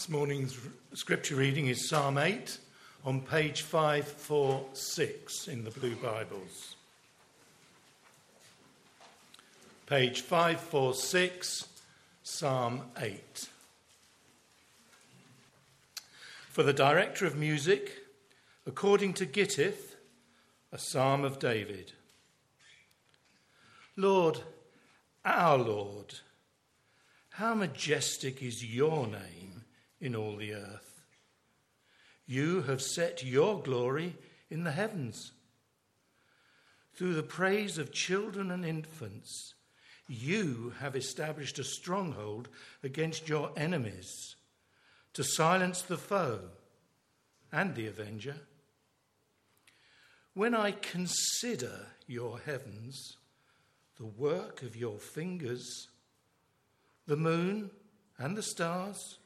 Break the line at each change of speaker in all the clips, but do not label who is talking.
This morning's scripture reading is Psalm 8 on page 546 in the Blue Bibles. Page 546, Psalm 8. For the director of music, according to Gittith, a psalm of David. Lord, our Lord, how majestic is your name in all the earth. You have set your glory in the heavens. Through the praise of children and infants, you have established a stronghold against your enemies to silence the foe and the avenger. When I consider your heavens, the work of your fingers, the moon and the stars,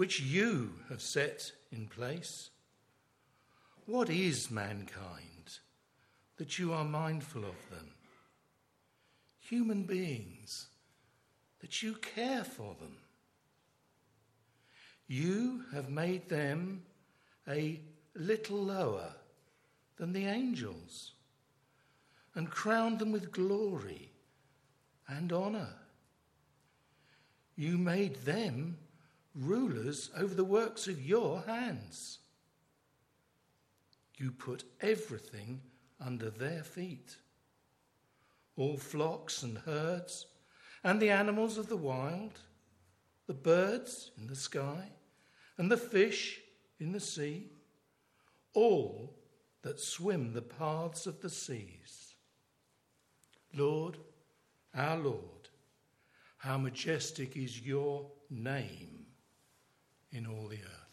which you have set in place, what is mankind that you are mindful of them? Human beings, that you care for them. You have made them a little lower than the angels and crowned them with glory and honor. You made them rulers over the works of your hands. You put everything under their feet all flocks and herds, and the animals of the wild, the birds in the sky and the fish in the sea, all that swim the paths of the seas. Lord, our Lord, how majestic is your name in all the earth.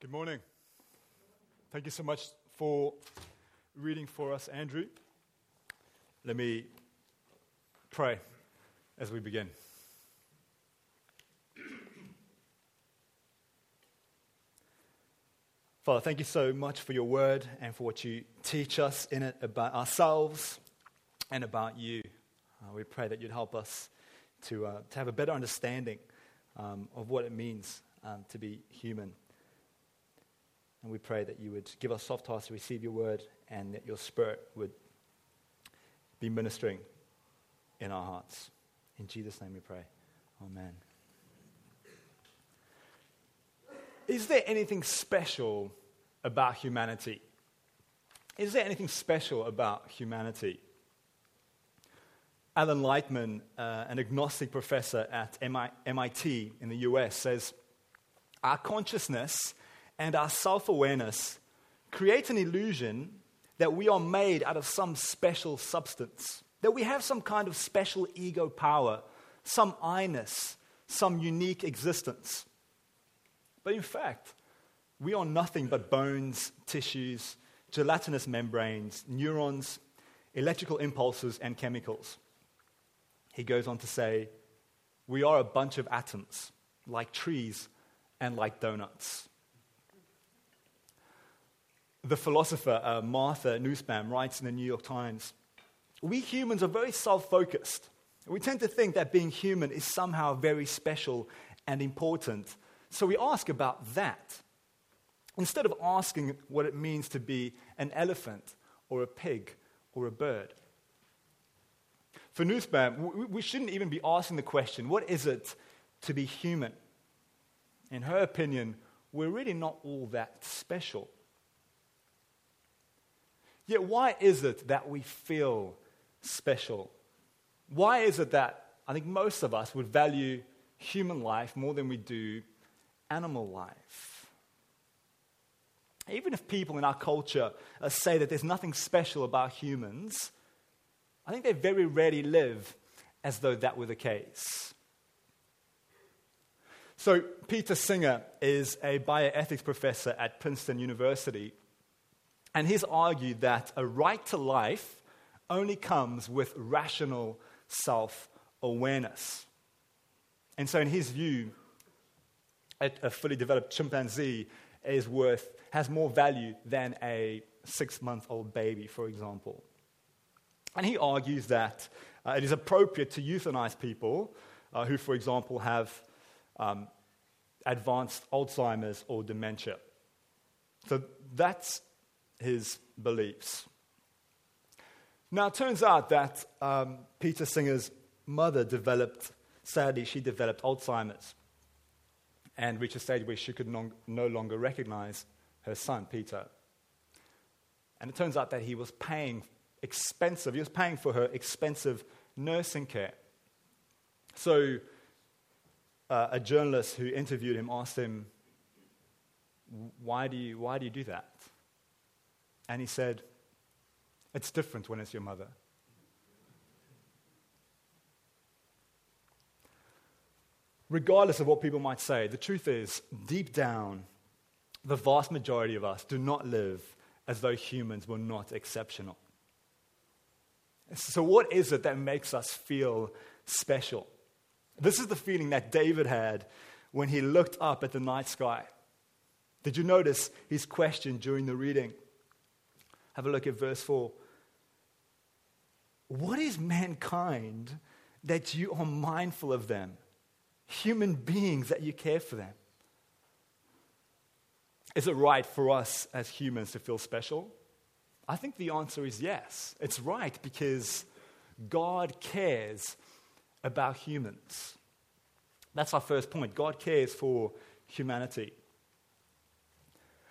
Good morning. Thank you so much for reading for us, Andrew. Let me pray as we begin. Father, thank you so much for your word and for what you teach us in it about ourselves and about you. Uh, we pray that you'd help us to, uh, to have a better understanding um, of what it means um, to be human. And we pray that you would give us soft hearts to receive your word and that your spirit would be ministering in our hearts. In Jesus' name we pray. Amen. Is there anything special about humanity? Is there anything special about humanity? Alan Lightman, uh, an agnostic professor at MIT in the US, says Our consciousness and our self awareness create an illusion that we are made out of some special substance, that we have some kind of special ego power, some I-ness, some unique existence. But in fact, we are nothing but bones, tissues, gelatinous membranes, neurons, electrical impulses, and chemicals. He goes on to say, We are a bunch of atoms, like trees and like donuts. The philosopher uh, Martha Nussbaum writes in the New York Times We humans are very self focused. We tend to think that being human is somehow very special and important. So we ask about that instead of asking what it means to be an elephant or a pig or a bird. For Nussbaum, we shouldn't even be asking the question what is it to be human? In her opinion, we're really not all that special. Yet, why is it that we feel special? Why is it that I think most of us would value human life more than we do animal life? Even if people in our culture uh, say that there's nothing special about humans, I think they very rarely live as though that were the case. So, Peter Singer is a bioethics professor at Princeton University and he's argued that a right to life only comes with rational self awareness. And so, in his view, a, fully developed chimpanzee is worth, has more value than a six month old baby, for example. And he argues that uh, it is appropriate to euthanize people uh, who, for example, have um, advanced Alzheimer's or dementia. So that's his beliefs. Now, it turns out that um, Peter Singer's mother developed, sadly, she developed Alzheimer's and reached a stage where she could no, no longer recognize her son, Peter. And it turns out that he was paying expensive, he was paying for her expensive nursing care. So, uh, a journalist who interviewed him asked him, why do, you, why do you do that? And he said, It's different when it's your mother. Regardless of what people might say, the truth is, deep down, the vast majority of us do not live as though humans were not exceptional. So, what is it that makes us feel special? This is the feeling that David had when he looked up at the night sky. Did you notice his question during the reading? Have a look at verse 4. What is mankind that you are mindful of them? Human beings that you care for them. Is it right for us as humans to feel special? I think the answer is yes. It's right because God cares about humans. That's our first point. God cares for humanity.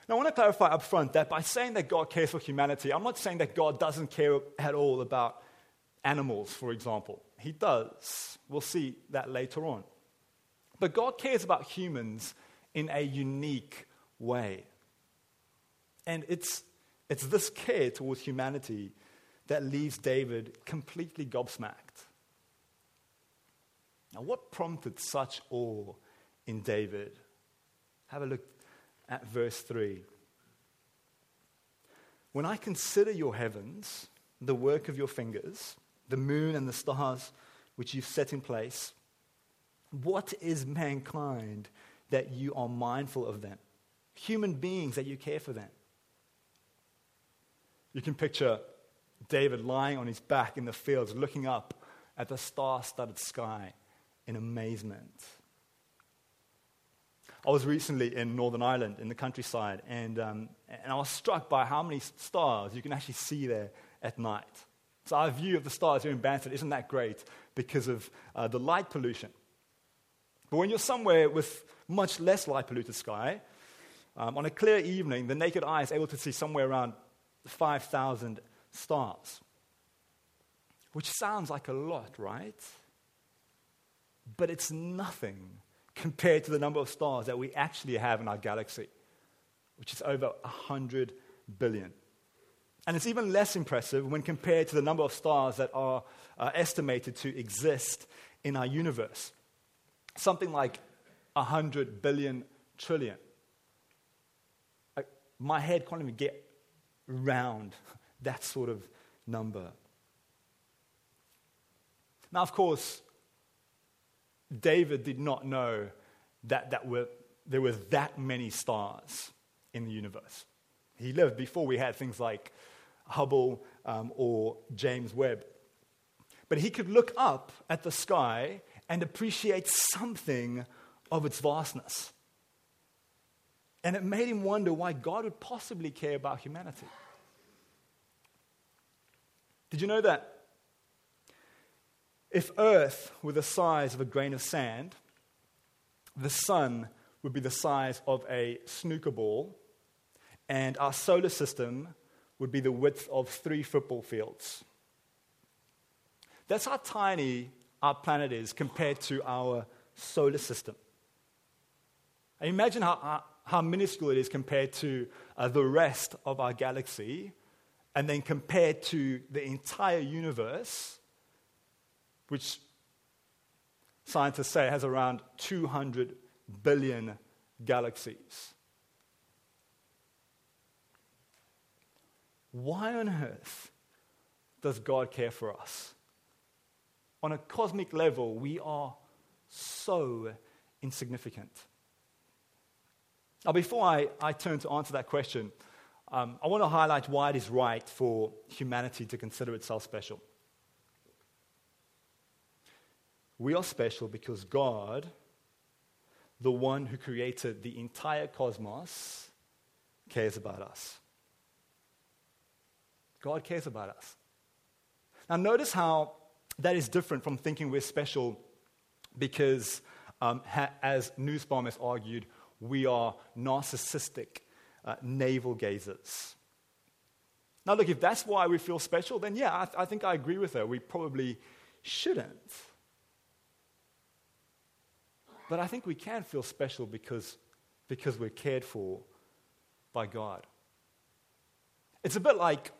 Now, I want to clarify up front that by saying that God cares for humanity, I'm not saying that God doesn't care at all about animals, for example. He does. We'll see that later on. But God cares about humans in a unique way. And it's, it's this care towards humanity that leaves David completely gobsmacked. Now, what prompted such awe in David? Have a look at verse 3. When I consider your heavens, the work of your fingers, the moon and the stars which you've set in place, what is mankind that you are mindful of them? Human beings that you care for them. You can picture David lying on his back in the fields, looking up at the star studded sky in amazement. I was recently in Northern Ireland in the countryside, and, um, and I was struck by how many stars you can actually see there at night. So, our view of the stars here in Banford isn't that great because of uh, the light pollution. But when you're somewhere with much less light polluted sky, um, on a clear evening, the naked eye is able to see somewhere around 5,000 stars. Which sounds like a lot, right? But it's nothing compared to the number of stars that we actually have in our galaxy, which is over 100 billion. And it's even less impressive when compared to the number of stars that are uh, estimated to exist in our universe. Something like 100 billion trillion. I, my head can't even get around that sort of number. Now, of course, David did not know that, that were, there were that many stars in the universe. He lived before we had things like Hubble um, or James Webb. But he could look up at the sky and appreciate something of its vastness. And it made him wonder why God would possibly care about humanity. Did you know that if Earth were the size of a grain of sand, the sun would be the size of a snooker ball, and our solar system would be the width of three football fields. That's how tiny our planet is compared to our solar system. Imagine how, how minuscule it is compared to uh, the rest of our galaxy, and then compared to the entire universe which scientists say has around 200 billion galaxies. Why on earth does God care for us? On a cosmic level, we are so insignificant. Now, before I, I turn to answer that question, um, I want to highlight why it is right for humanity to consider itself special. We are special because God, the one who created the entire cosmos, cares about us. God cares about us. Now, notice how that is different from thinking we're special because, um, ha- as Nussbaum has argued, we are narcissistic uh, navel gazers. Now, look, if that's why we feel special, then yeah, I, th- I think I agree with her. We probably shouldn't. But I think we can feel special because, because we're cared for by God. It's a bit like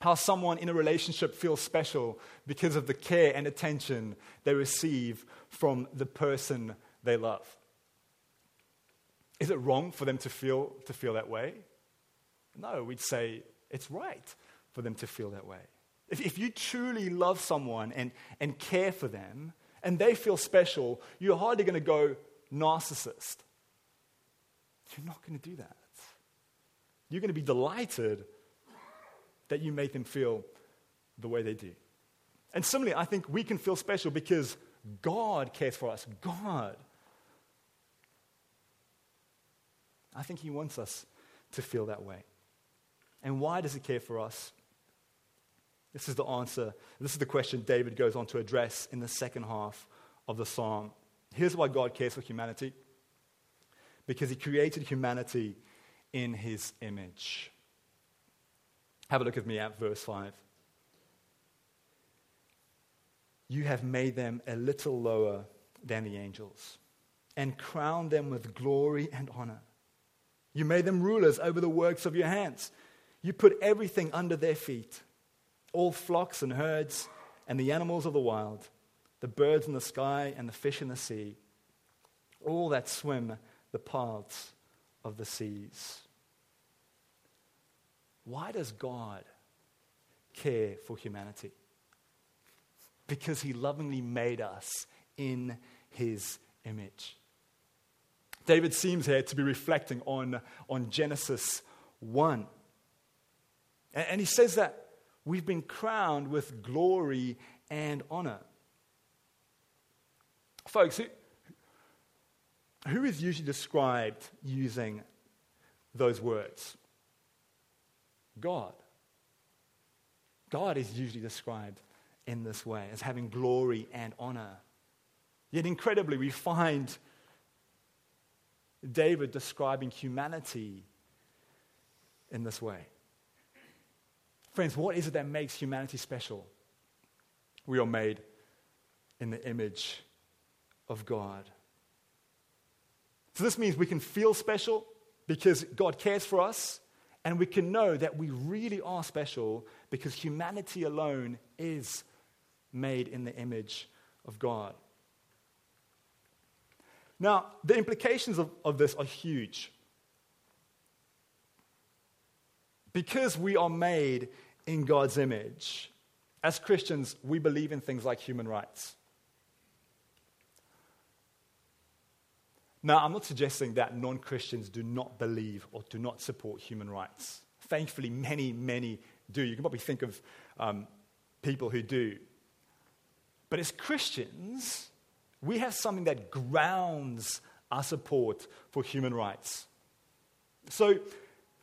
how someone in a relationship feels special because of the care and attention they receive from the person they love. Is it wrong for them to feel, to feel that way? No, we'd say it's right for them to feel that way. If, if you truly love someone and, and care for them, and they feel special, you're hardly going to go narcissist. You're not going to do that. You're going to be delighted that you make them feel the way they do. And similarly, I think we can feel special because God cares for us. God. I think He wants us to feel that way. And why does He care for us? This is the answer. This is the question David goes on to address in the second half of the psalm. Here's why God cares for humanity because He created humanity in His image. Have a look with me at verse 5. You have made them a little lower than the angels and crowned them with glory and honor. You made them rulers over the works of your hands. You put everything under their feet all flocks and herds and the animals of the wild, the birds in the sky and the fish in the sea, all that swim the paths of the seas. Why does God care for humanity? Because he lovingly made us in his image. David seems here to be reflecting on, on Genesis 1. And, and he says that we've been crowned with glory and honor. Folks, who, who is usually described using those words? God. God is usually described in this way as having glory and honor. Yet incredibly, we find David describing humanity in this way. Friends, what is it that makes humanity special? We are made in the image of God. So, this means we can feel special because God cares for us, and we can know that we really are special because humanity alone is made in the image of God. Now, the implications of, of this are huge. Because we are made in God's image, as Christians, we believe in things like human rights. Now, I'm not suggesting that non Christians do not believe or do not support human rights. Thankfully, many, many do. You can probably think of um, people who do. But as Christians, we have something that grounds our support for human rights. So,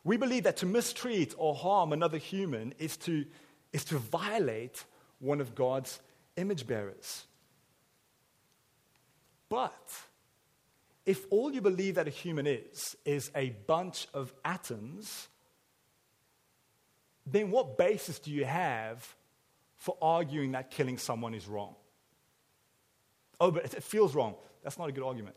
we believe that to mistreat or harm another human is to, is to violate one of God's image bearers. But if all you believe that a human is, is a bunch of atoms, then what basis do you have for arguing that killing someone is wrong? Oh, but it feels wrong. That's not a good argument.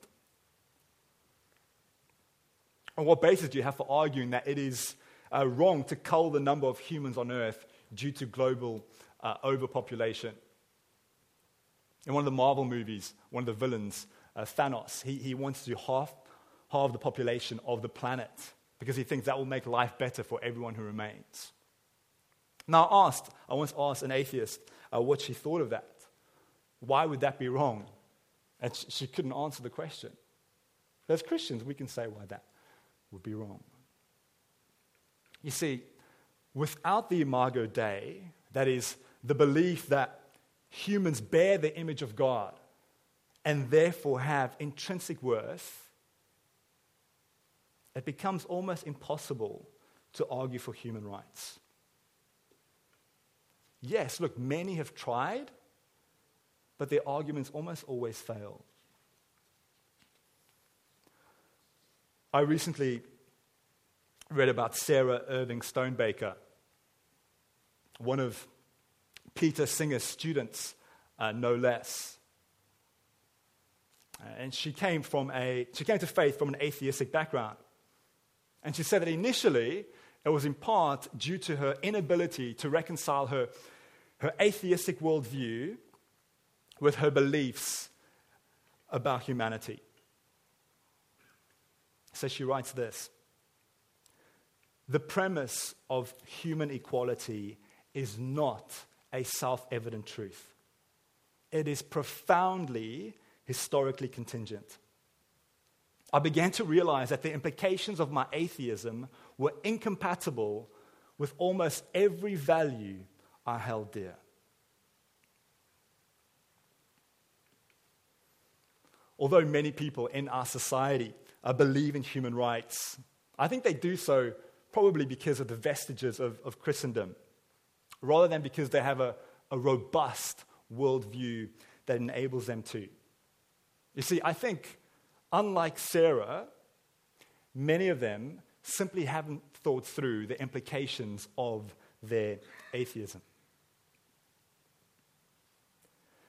On what basis do you have for arguing that it is uh, wrong to cull the number of humans on Earth due to global uh, overpopulation? In one of the Marvel movies, one of the villains, uh, Thanos, he, he wants to half, halve the population of the planet because he thinks that will make life better for everyone who remains. Now, I asked, I once asked an atheist uh, what she thought of that. Why would that be wrong? And she, couldn't answer the question. But As Christians, we can say why that would be wrong. You see, without the Imago Dei, that is, the belief that humans bear the image of God, and therefore have intrinsic worth, it becomes almost impossible to argue for human rights. Yes, look, many have tried, but their arguments almost always fail. I recently read about Sarah Irving Stonebraker, one of Peter Singer's students, uh, no less. Uh, and she came, from a, she came to faith from an atheistic background. And she said that initially it was in part due to her inability to reconcile her, her atheistic worldview with her beliefs about humanity. So she writes this The premise of human equality is not a self evident truth, it is profoundly historically contingent. I began to realize that the implications of my atheism were incompatible with almost every value I held dear. Although many people in our society uh, believe in human rights. I think they do so probably because of the vestiges of, of Christendom, rather than because they have a, a robust worldview that enables them to. You see, I think, unlike Sarah, many of them simply haven't thought through the implications of their atheism.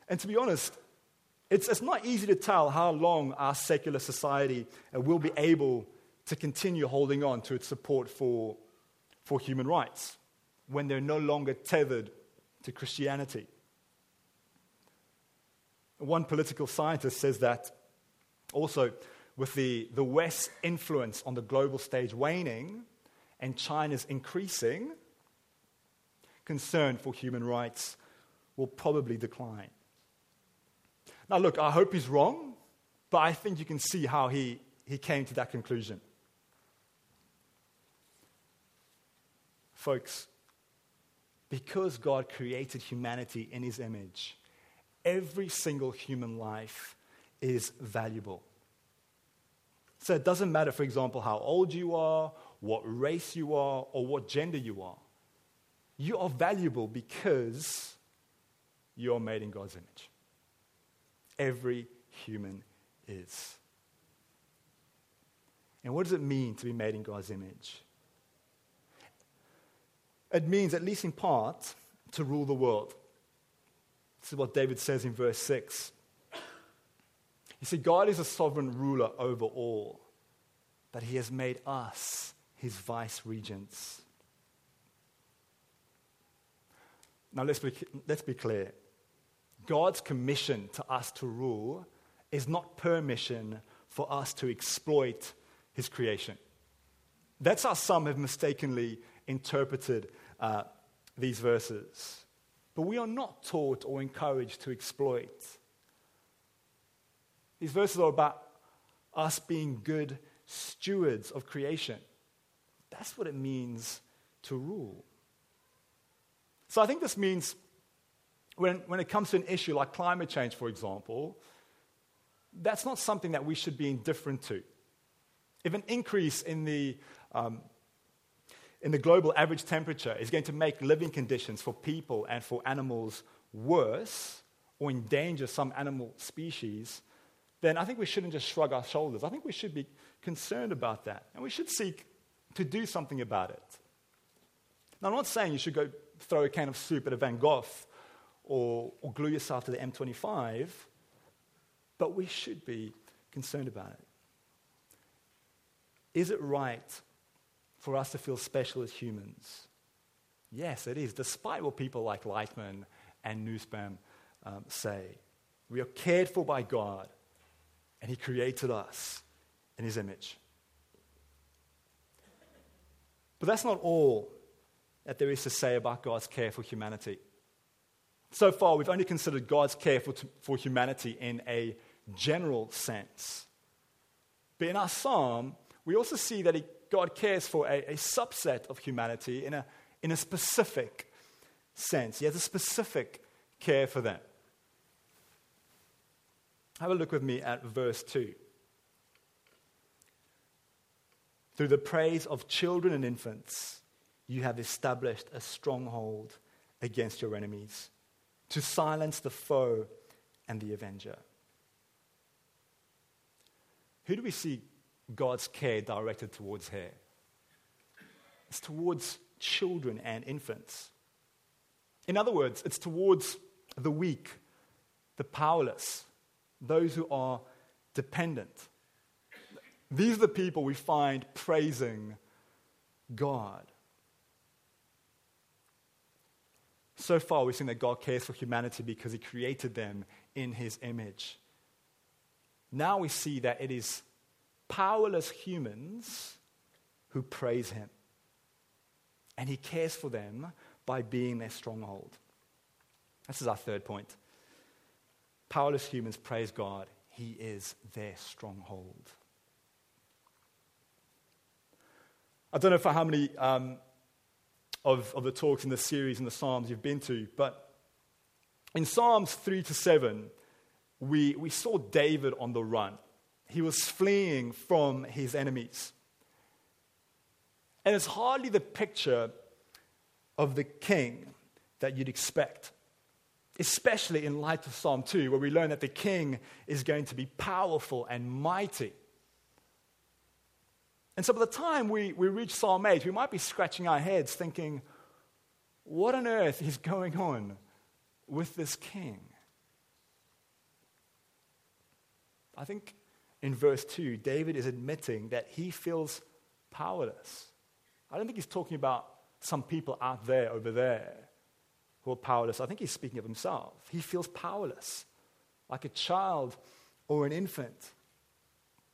And to be honest, it's, it's not easy to tell how long our secular society uh, will be able to continue holding on to its support for, for human rights when they're no longer tethered to Christianity. One political scientist says that also, with the, the West's influence on the global stage waning and China's increasing, concern for human rights will probably decline. Now, look, I hope he's wrong, but I think you can see how he, he came to that conclusion. Folks, because God created humanity in his image, every single human life is valuable. So it doesn't matter, for example, how old you are, what race you are, or what gender you are. You are valuable because you are made in God's image. Every human is. And what does it mean to be made in God's image? It means, at least in part, to rule the world. This is what David says in verse 6. You see, God is a sovereign ruler over all, but he has made us his vice regents. Now, let's be, let's be clear. God's commission to us to rule is not permission for us to exploit his creation. That's how some have mistakenly interpreted uh, these verses. But we are not taught or encouraged to exploit. These verses are about us being good stewards of creation. That's what it means to rule. So I think this means when, when it comes to an issue like climate change, for example, that's not something that we should be indifferent to. If an increase in the, um, in the global average temperature is going to make living conditions for people and for animals worse or endanger some animal species, then I think we shouldn't just shrug our shoulders. I think we should be concerned about that. And we should seek to do something about it. Now, I'm not saying you should go throw a can of soup at a Van Gogh or, or glue yourself to the M25, but we should be concerned about it. Is it right for us to feel special as humans? Yes, it is, despite what people like Lightman and Nussbaum um, say. We are cared for by God, and He created us in His image. But that's not all that there is to say about God's care for humanity. So far, we've only considered God's care for, for humanity in a general sense. But in our psalm, we also see that he, God cares for a, a subset of humanity in a, in a specific sense. He has a specific care for them. Have a look with me at verse 2. Through the praise of children and infants, you have established a stronghold against your enemies to silence the foe and the avenger. Who do we see God's care directed towards here? It's towards children and infants. In other words, it's towards the weak, the powerless, those who are dependent. These are the people we find praising God. So far, we've seen that God cares for humanity because He created them in His image. Now we see that it is powerless humans who praise Him. And He cares for them by being their stronghold. This is our third point. Powerless humans praise God, He is their stronghold. I don't know for how many um, of, of the talks in the series and the Psalms you've been to, but in Psalms 3 to 7, we, we saw David on the run. He was fleeing from his enemies. And it's hardly the picture of the king that you'd expect, especially in light of Psalm 2, where we learn that the king is going to be powerful and mighty. And so by the time we, we reach Psalm 8, we might be scratching our heads thinking, what on earth is going on with this king? I think in verse 2, David is admitting that he feels powerless. I don't think he's talking about some people out there, over there, who are powerless. I think he's speaking of himself. He feels powerless, like a child or an infant.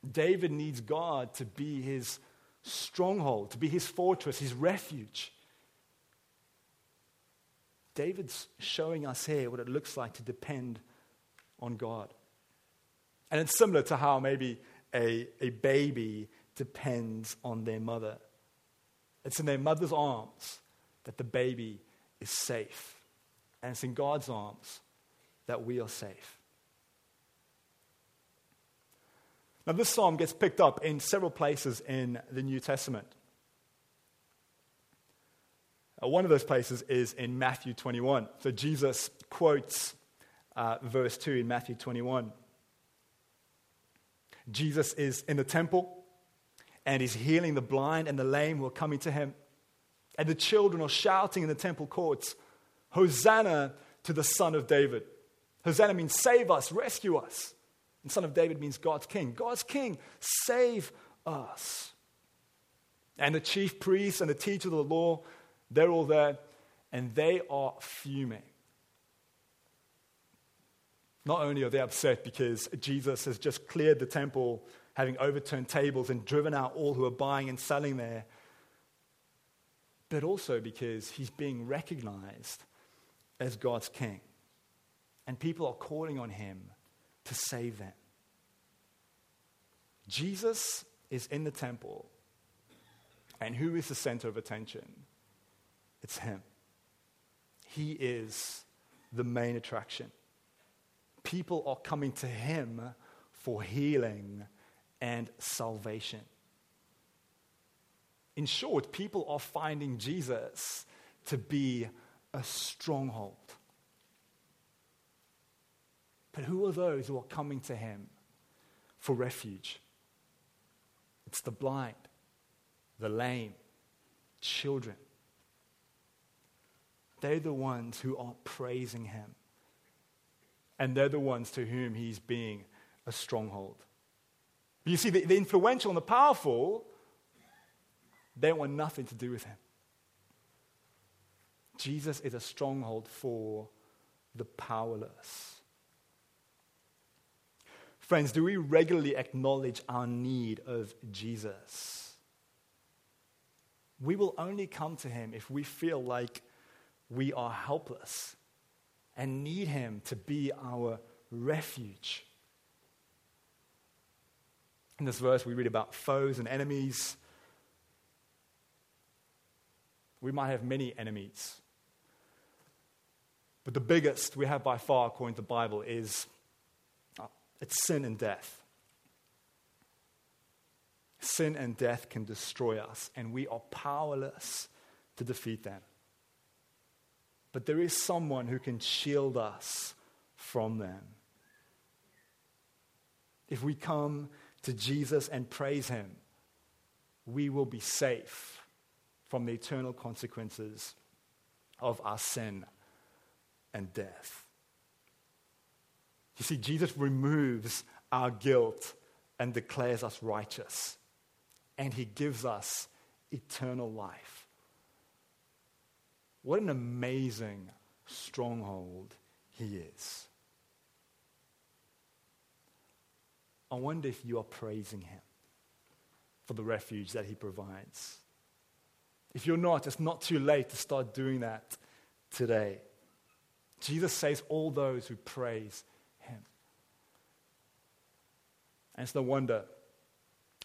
David needs God to be his stronghold, to be his fortress, his refuge. David's showing us here what it looks like to depend on God. And it's similar to how maybe a, a baby depends on their mother. It's in their mother's arms that the baby is safe. And it's in God's arms that we are safe. Now, this psalm gets picked up in several places in the New Testament. Uh, one of those places is in Matthew 21. So Jesus quotes uh, verse 2 in Matthew 21. Jesus is in the temple and he's healing the blind and the lame who are coming to him. And the children are shouting in the temple courts, Hosanna to the Son of David. Hosanna means save us, rescue us. And Son of David means God's King. God's King, save us. And the chief priests and the teachers of the law, they're all there, and they are fuming. Not only are they upset because Jesus has just cleared the temple, having overturned tables and driven out all who are buying and selling there, but also because he's being recognized as God's king. And people are calling on him to save them. Jesus is in the temple, and who is the center of attention? It's him. He is the main attraction. People are coming to him for healing and salvation. In short, people are finding Jesus to be a stronghold. But who are those who are coming to him for refuge? It's the blind, the lame, children. They're the ones who are praising him. And they're the ones to whom he's being a stronghold. You see, the, the influential and the powerful, they want nothing to do with him. Jesus is a stronghold for the powerless. Friends, do we regularly acknowledge our need of Jesus? We will only come to him if we feel like we are helpless and need him to be our refuge. In this verse, we read about foes and enemies. We might have many enemies. But the biggest we have by far, according to the Bible, is it's sin and death. Sin and death can destroy us, and we are powerless to defeat them. But there is someone who can shield us from them. If we come to Jesus and praise Him, we will be safe from the eternal consequences of our sin and death. You see, Jesus removes our guilt and declares us righteous, and He gives us eternal life. What an amazing stronghold He is. I wonder if you are praising Him for the refuge that He provides. If you're not, it's not too late to start doing that today. Jesus saves all those who praise Him. And it's no wonder.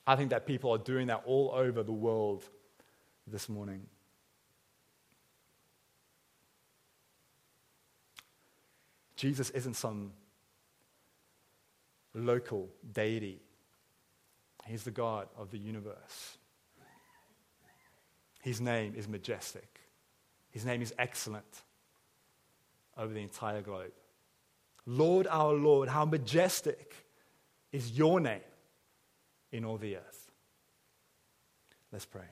I think that people are doing that all over the world this morning. Jesus isn't some local deity, He's the God of the universe. His name is majestic, His name is excellent over the entire globe. Lord, our Lord, how majestic is your name in all the earth. Let's pray.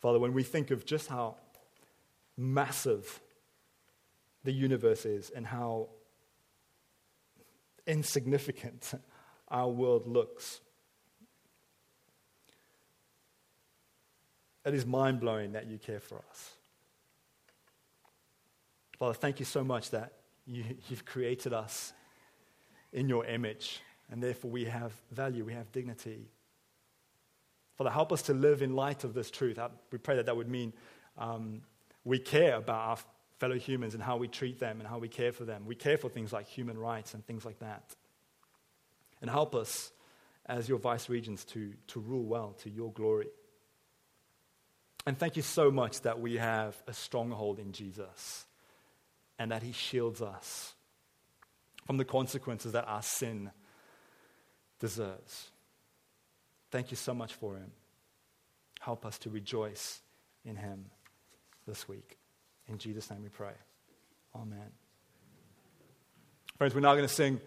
Father, when we think of just how massive the universe is and how insignificant our world looks, it is mind blowing that you care for us. Father, thank you so much that you, have created us in your image, and therefore we have value, we have dignity, Father, help us to live in light of this truth. We pray that that would mean um, we care about our fellow humans and how we treat them and how we care for them. We care for things like human rights and things like that. And help us as your vice regents to, to rule well to your glory. And thank you so much that we have a stronghold in Jesus and that he shields us from the consequences that our sin deserves. Thank you so much for him. Help us to rejoice in him this week. In Jesus' name we pray. Amen. Friends, we're now going to sing